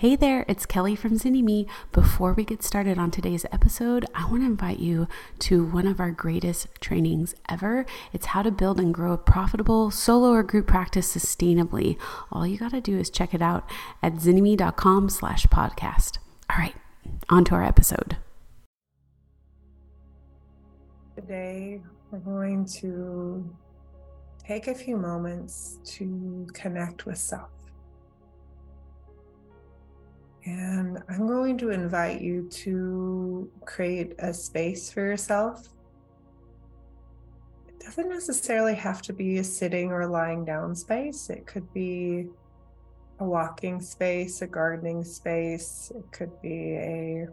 Hey there, it's Kelly from Zynnyme. Before we get started on today's episode, I want to invite you to one of our greatest trainings ever. It's how to build and grow a profitable solo or group practice sustainably. All you got to do is check it out at zynnyme.com slash podcast. All right, on to our episode. Today, we're going to take a few moments to connect with self. And I'm going to invite you to create a space for yourself. It doesn't necessarily have to be a sitting or lying down space, it could be a walking space, a gardening space, it could be a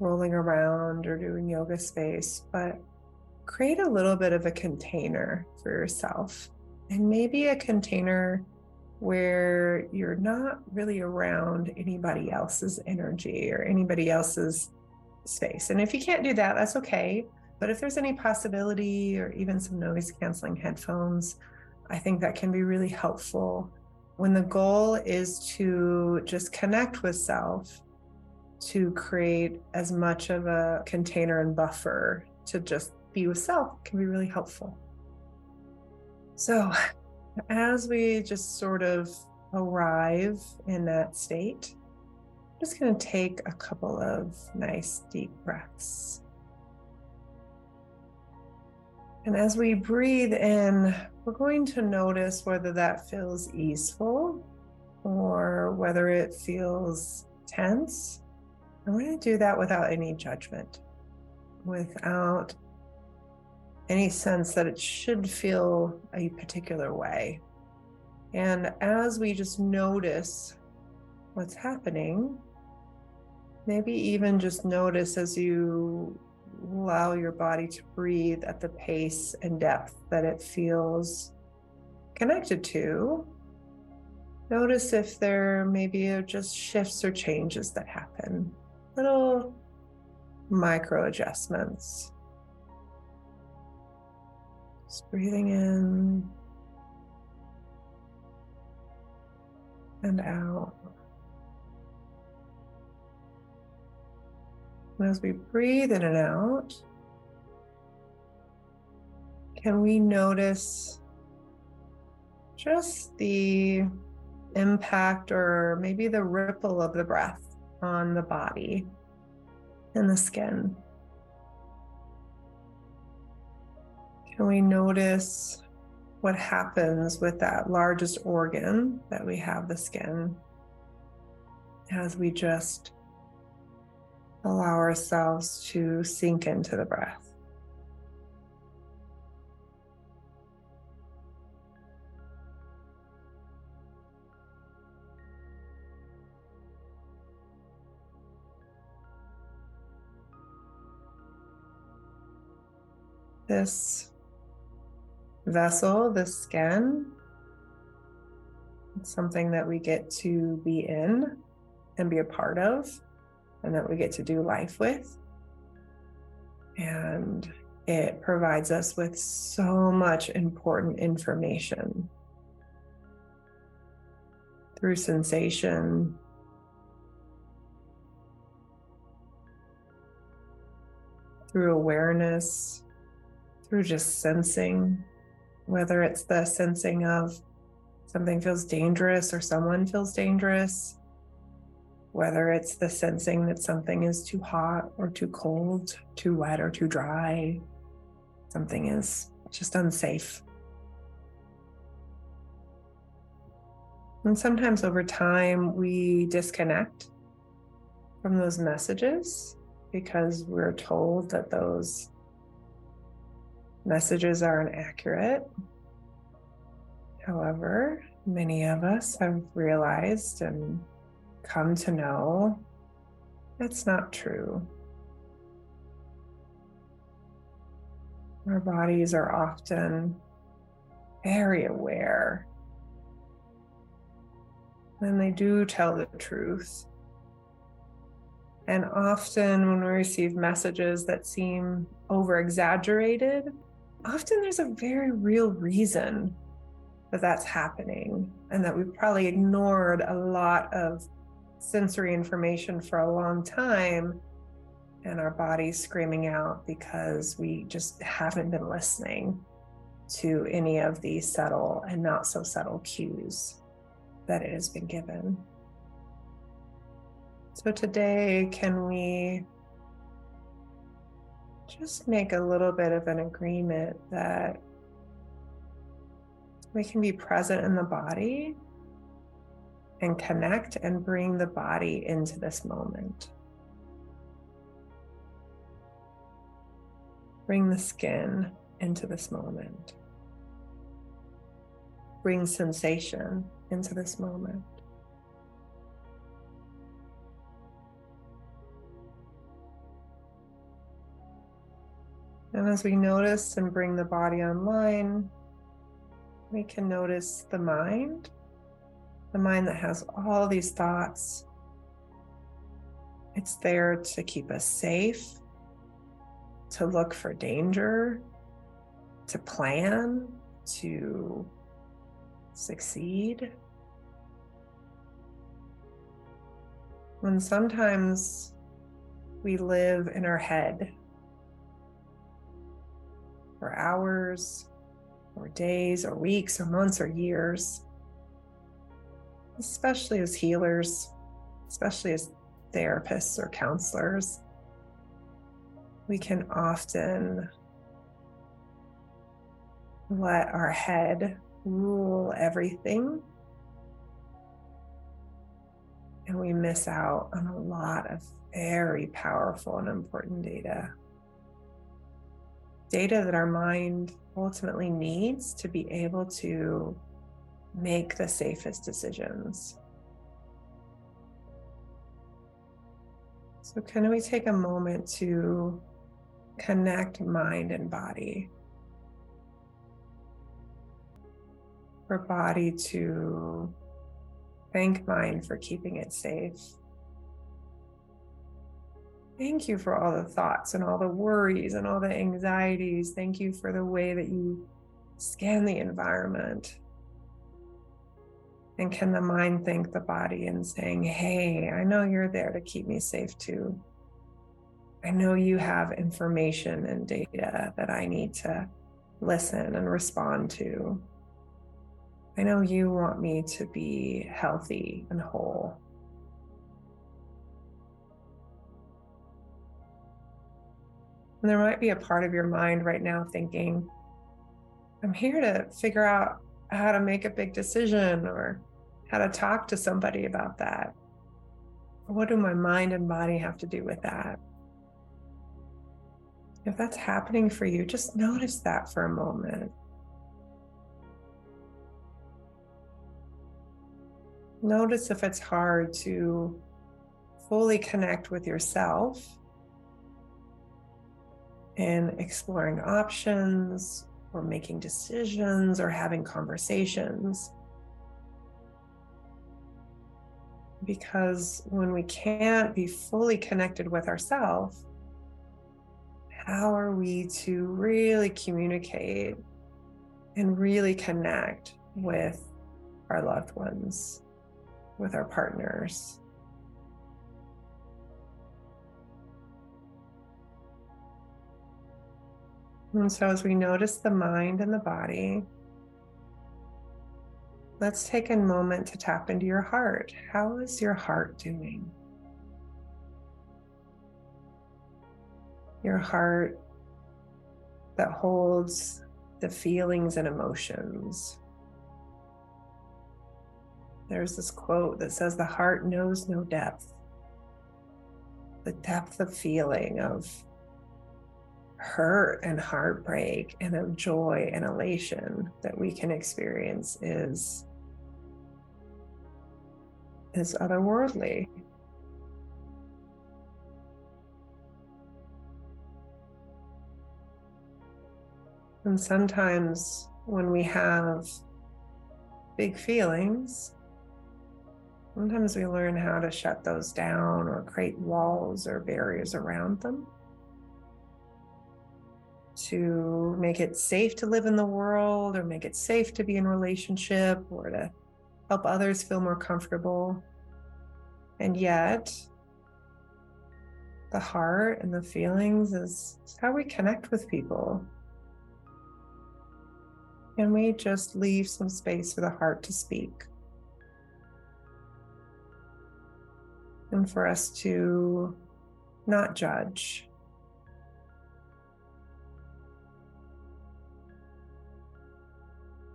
rolling around or doing yoga space, but create a little bit of a container for yourself. And maybe a container where you're not really around anybody else's energy or anybody else's space. And if you can't do that, that's okay. But if there's any possibility or even some noise canceling headphones, I think that can be really helpful when the goal is to just connect with self to create as much of a container and buffer to just be with self can be really helpful. So, as we just sort of arrive in that state, I'm just going to take a couple of nice deep breaths. And as we breathe in, we're going to notice whether that feels easeful or whether it feels tense. We're going to do that without any judgment, without any sense that it should feel a particular way. And as we just notice what's happening, maybe even just notice as you allow your body to breathe at the pace and depth that it feels connected to. Notice if there maybe are just shifts or changes that happen, little micro adjustments. Just breathing in and out. And as we breathe in and out, can we notice just the impact or maybe the ripple of the breath on the body and the skin? Can we notice what happens with that largest organ that we have, the skin, as we just allow ourselves to sink into the breath? This vessel, the skin. It's something that we get to be in and be a part of, and that we get to do life with. And it provides us with so much important information through sensation, through awareness, through just sensing whether it's the sensing of something feels dangerous or someone feels dangerous, whether it's the sensing that something is too hot or too cold, too wet or too dry, something is just unsafe. And sometimes over time, we disconnect from those messages because we're told that those messages aren't accurate. However, many of us have realized and come to know that's not true. Our bodies are often very aware and they do tell the truth. And often, when we receive messages that seem over exaggerated, often there's a very real reason that that's happening and that we've probably ignored a lot of sensory information for a long time and our bodies screaming out because we just haven't been listening to any of these subtle and not so subtle cues that it has been given. So today, can we just make a little bit of an agreement that we can be present in the body and connect and bring the body into this moment. Bring the skin into this moment. Bring sensation into this moment. And as we notice and bring the body online, we can notice the mind, the mind that has all these thoughts. It's there to keep us safe, to look for danger, to plan, to succeed. When sometimes we live in our head for hours or days or weeks or months or years, especially as healers, especially as therapists or counselors, we can often let our head rule everything. And we miss out on a lot of very powerful and important data data that our mind ultimately needs to be able to make the safest decisions. So, can we take a moment to connect mind and body? For body to thank mind for keeping it safe Thank you for all the thoughts and all the worries and all the anxieties. Thank you for the way that you scan the environment. And can the mind thank the body and saying, Hey, I know you're there to keep me safe too. I know you have information and data that I need to listen and respond to. I know you want me to be healthy and whole. And there might be a part of your mind right now thinking, I'm here to figure out how to make a big decision or how to talk to somebody about that. What do my mind and body have to do with that? If that's happening for you, just notice that for a moment. Notice if it's hard to fully connect with yourself in exploring options or making decisions or having conversations. Because when we can't be fully connected with ourselves, how are we to really communicate and really connect with our loved ones, with our partners, And so, as we notice the mind and the body, let's take a moment to tap into your heart. How is your heart doing? Your heart that holds the feelings and emotions. There's this quote that says, The heart knows no depth. The depth of feeling, of hurt and heartbreak and of joy and elation that we can experience is is otherworldly. And sometimes when we have big feelings sometimes we learn how to shut those down or create walls or barriers around them to make it safe to live in the world or make it safe to be in relationship or to help others feel more comfortable. And yet, the heart and the feelings is how we connect with people. Can we just leave some space for the heart to speak? And for us to not judge.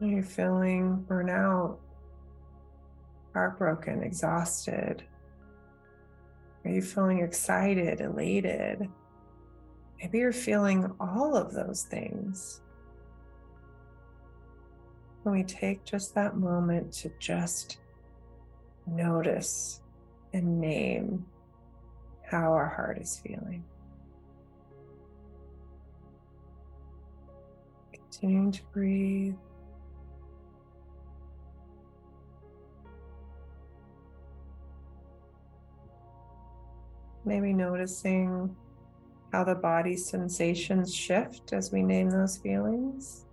Are you feeling burnout, heartbroken, exhausted? Are you feeling excited, elated? Maybe you're feeling all of those things. When we take just that moment to just notice and name how our heart is feeling. Continuing to breathe. Maybe noticing how the body sensations shift as we name those feelings.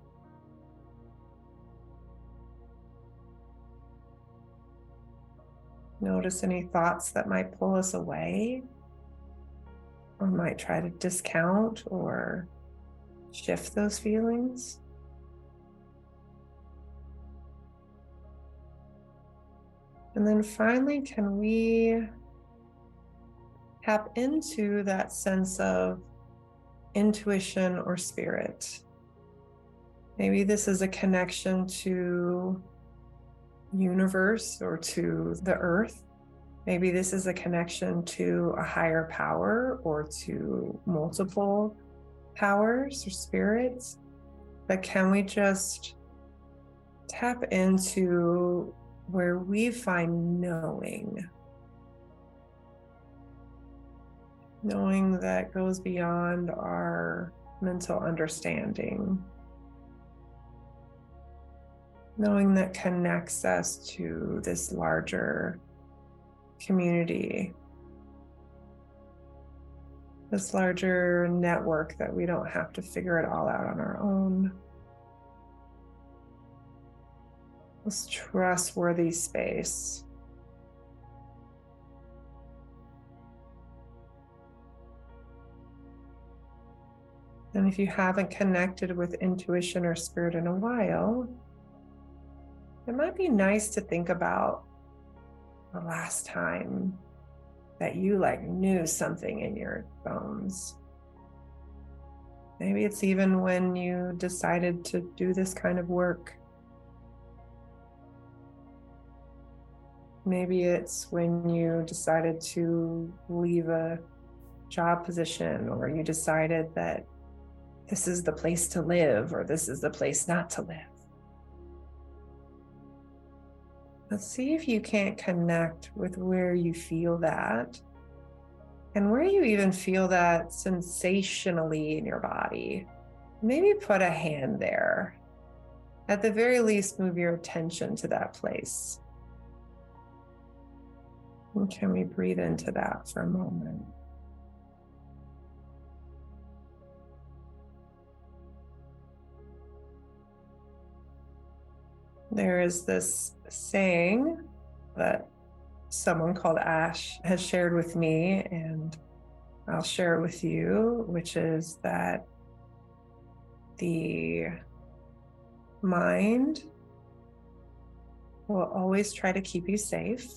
Notice any thoughts that might pull us away or might try to discount or shift those feelings. And then finally, can we tap into that sense of intuition or spirit. Maybe this is a connection to universe or to the earth. Maybe this is a connection to a higher power or to multiple powers or spirits. But can we just tap into where we find knowing? Knowing that goes beyond our mental understanding, knowing that connects us to this larger community, this larger network that we don't have to figure it all out on our own. This trustworthy space. And if you haven't connected with intuition or spirit in a while, it might be nice to think about the last time that you like knew something in your bones. Maybe it's even when you decided to do this kind of work. Maybe it's when you decided to leave a job position or you decided that this is the place to live or this is the place not to live. Let's see if you can't connect with where you feel that and where you even feel that sensationally in your body. Maybe put a hand there. At the very least, move your attention to that place. And can we breathe into that for a moment? There is this saying that someone called Ash has shared with me, and I'll share it with you, which is that the mind will always try to keep you safe.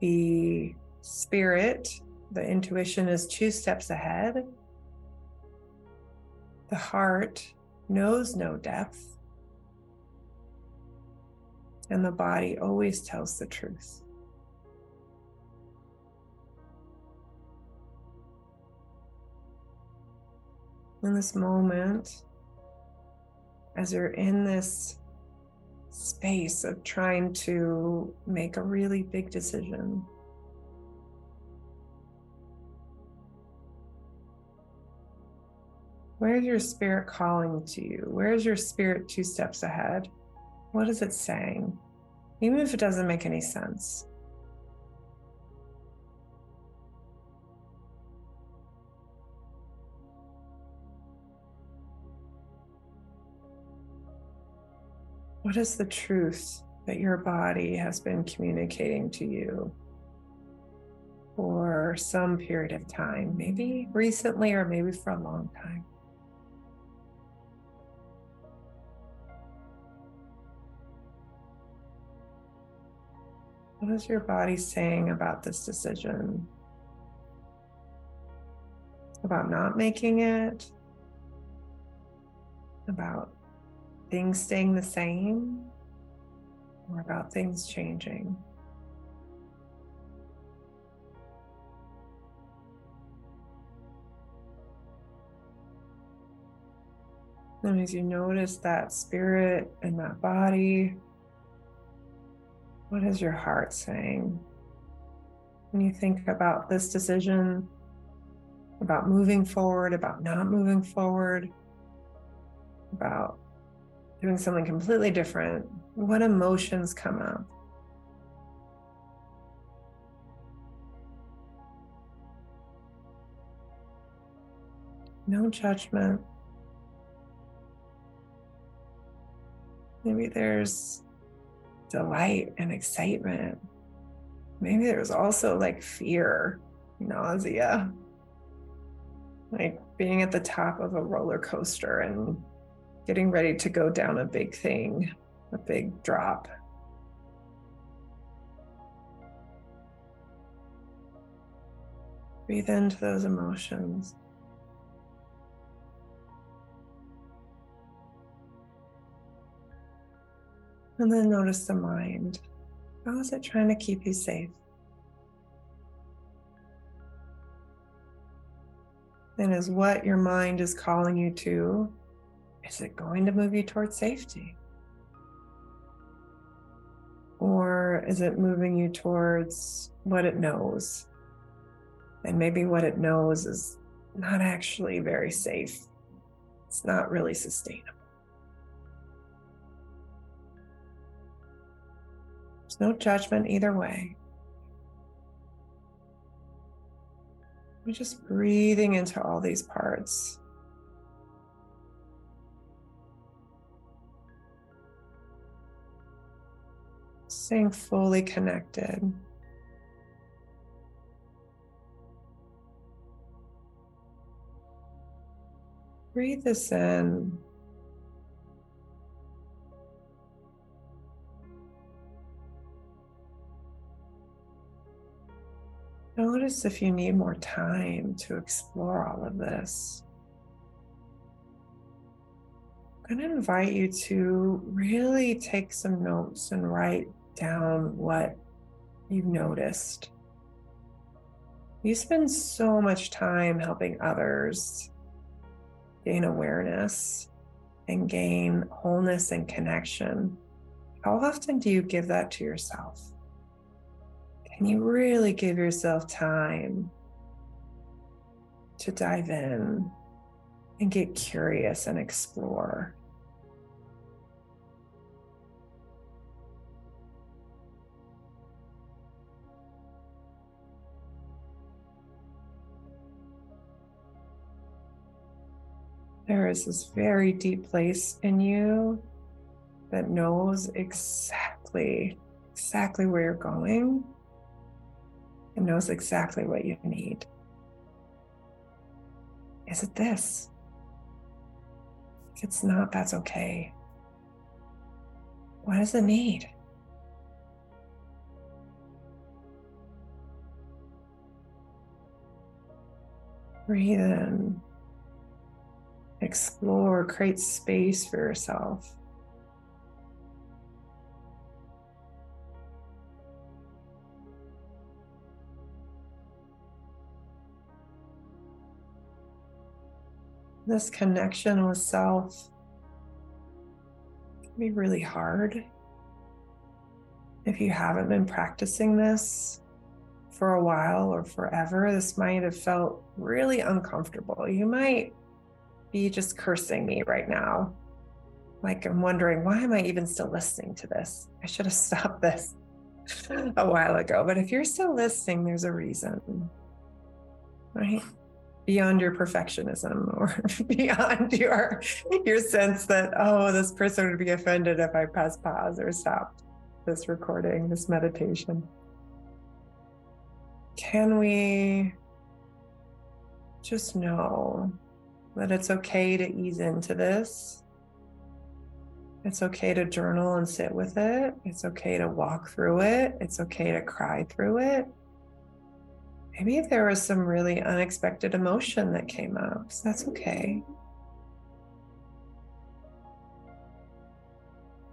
The spirit, the intuition is two steps ahead. The heart knows no depth and the body always tells the truth. In this moment, as you're in this space of trying to make a really big decision, Where's your spirit calling to you? Where's your spirit two steps ahead? What is it saying? Even if it doesn't make any sense. What is the truth that your body has been communicating to you for some period of time, maybe recently or maybe for a long time. What is your body saying about this decision? About not making it? About things staying the same? Or about things changing? And as you notice that spirit and that body, what is your heart saying? When you think about this decision, about moving forward, about not moving forward, about doing something completely different, what emotions come up? No judgment. Maybe there's delight and excitement. Maybe there's also like fear, nausea, like being at the top of a roller coaster and getting ready to go down a big thing, a big drop. Breathe into those emotions. And then notice the mind. How is it trying to keep you safe? And is what your mind is calling you to, is it going to move you towards safety? Or is it moving you towards what it knows? And maybe what it knows is not actually very safe. It's not really sustainable. No judgment either way. We're just breathing into all these parts. Staying fully connected. Breathe this in. Notice if you need more time to explore all of this. I'm going to invite you to really take some notes and write down what you've noticed. You spend so much time helping others gain awareness and gain wholeness and connection. How often do you give that to yourself? Can you really give yourself time to dive in and get curious and explore? There is this very deep place in you that knows exactly exactly where you're going and knows exactly what you need. Is it this? If it's not, that's okay. What does it need? Breathe in, explore, create space for yourself. This connection with self can be really hard. If you haven't been practicing this for a while or forever, this might have felt really uncomfortable. You might be just cursing me right now. Like, I'm wondering, why am I even still listening to this? I should have stopped this a while ago. But if you're still listening, there's a reason, right? Beyond your perfectionism or beyond your your sense that oh this person would be offended if i press pause or stop this recording, this meditation. Can we just know that it's okay to ease into this? It's okay to journal and sit with it. It's okay to walk through it. It's okay to cry through it. Maybe there was some really unexpected emotion that came up. So that's okay.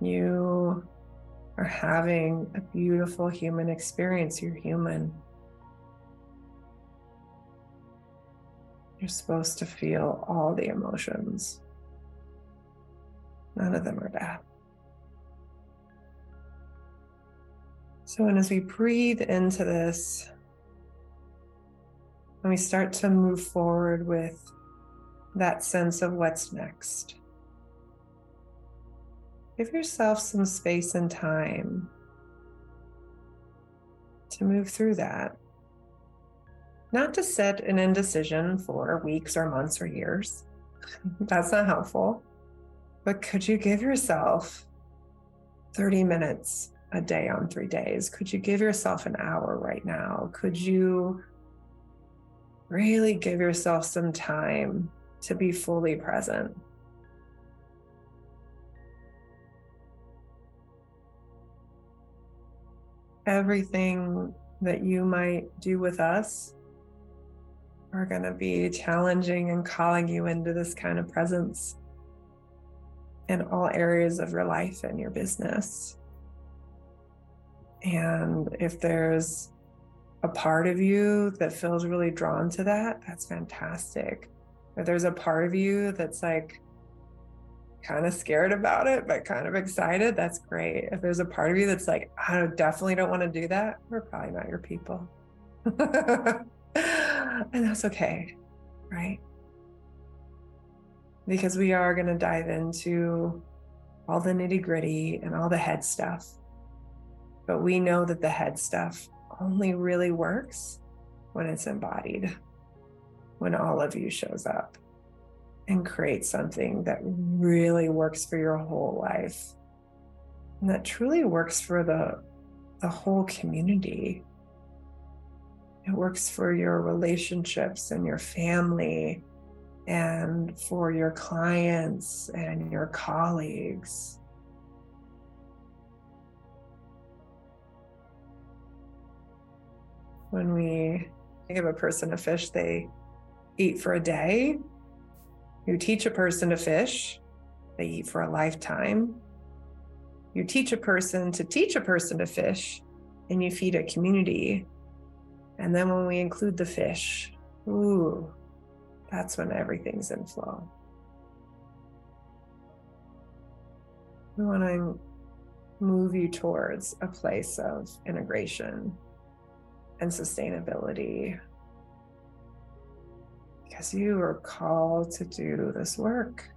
You are having a beautiful human experience. You're human. You're supposed to feel all the emotions. None of them are bad. So, and as we breathe into this, and we start to move forward with that sense of what's next, give yourself some space and time to move through that. Not to set an indecision for weeks or months or years. That's not helpful. But could you give yourself 30 minutes a day on three days? Could you give yourself an hour right now? Could you really give yourself some time to be fully present? Everything that you might do with us are going to be challenging and calling you into this kind of presence in all areas of your life and your business. And if there's a part of you that feels really drawn to that, that's fantastic. If there's a part of you that's like kind of scared about it, but kind of excited, that's great. If there's a part of you that's like, I definitely don't want to do that, we're probably not your people. and that's okay, right? because we are going to dive into all the nitty gritty and all the head stuff. But we know that the head stuff only really works when it's embodied, when all of you shows up and creates something that really works for your whole life and that truly works for the, the whole community. It works for your relationships and your family and for your clients and your colleagues. When we give a person a fish, they eat for a day. You teach a person to fish, they eat for a lifetime. You teach a person to teach a person to fish, and you feed a community. And then when we include the fish, ooh, that's when everything's in flow. We want to move you towards a place of integration and sustainability because you are called to do this work.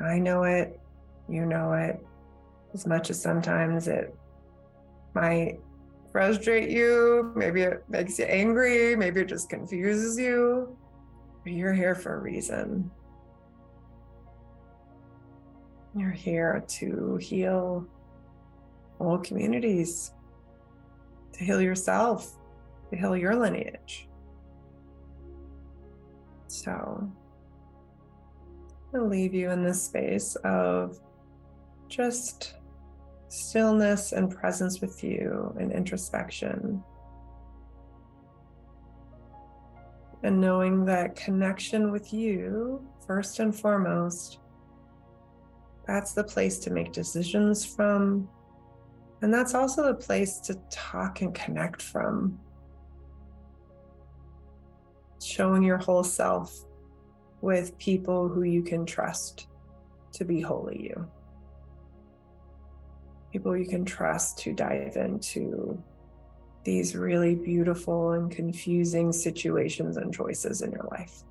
I know it, you know it, as much as sometimes it might frustrate you, maybe it makes you angry, maybe it just confuses you. but You're here for a reason. You're here to heal whole communities, to heal yourself, to heal your lineage. So, I'll leave you in this space of just stillness and presence with you and introspection. and knowing that connection with you, first and foremost, that's the place to make decisions from. And that's also the place to talk and connect from. Showing your whole self with people who you can trust to be wholly you. People you can trust to dive into these really beautiful and confusing situations and choices in your life.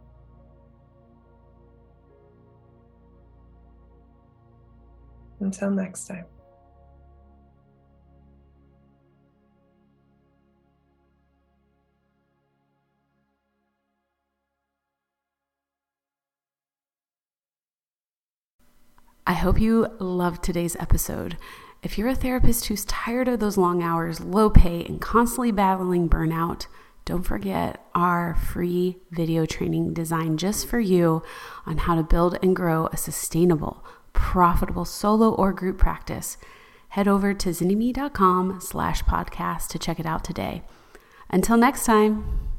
Until next time. I hope you loved today's episode. If you're a therapist who's tired of those long hours, low pay, and constantly battling burnout, don't forget our free video training designed just for you on how to build and grow a sustainable, profitable solo or group practice. Head over to zynnyme.com slash podcast to check it out today. Until next time.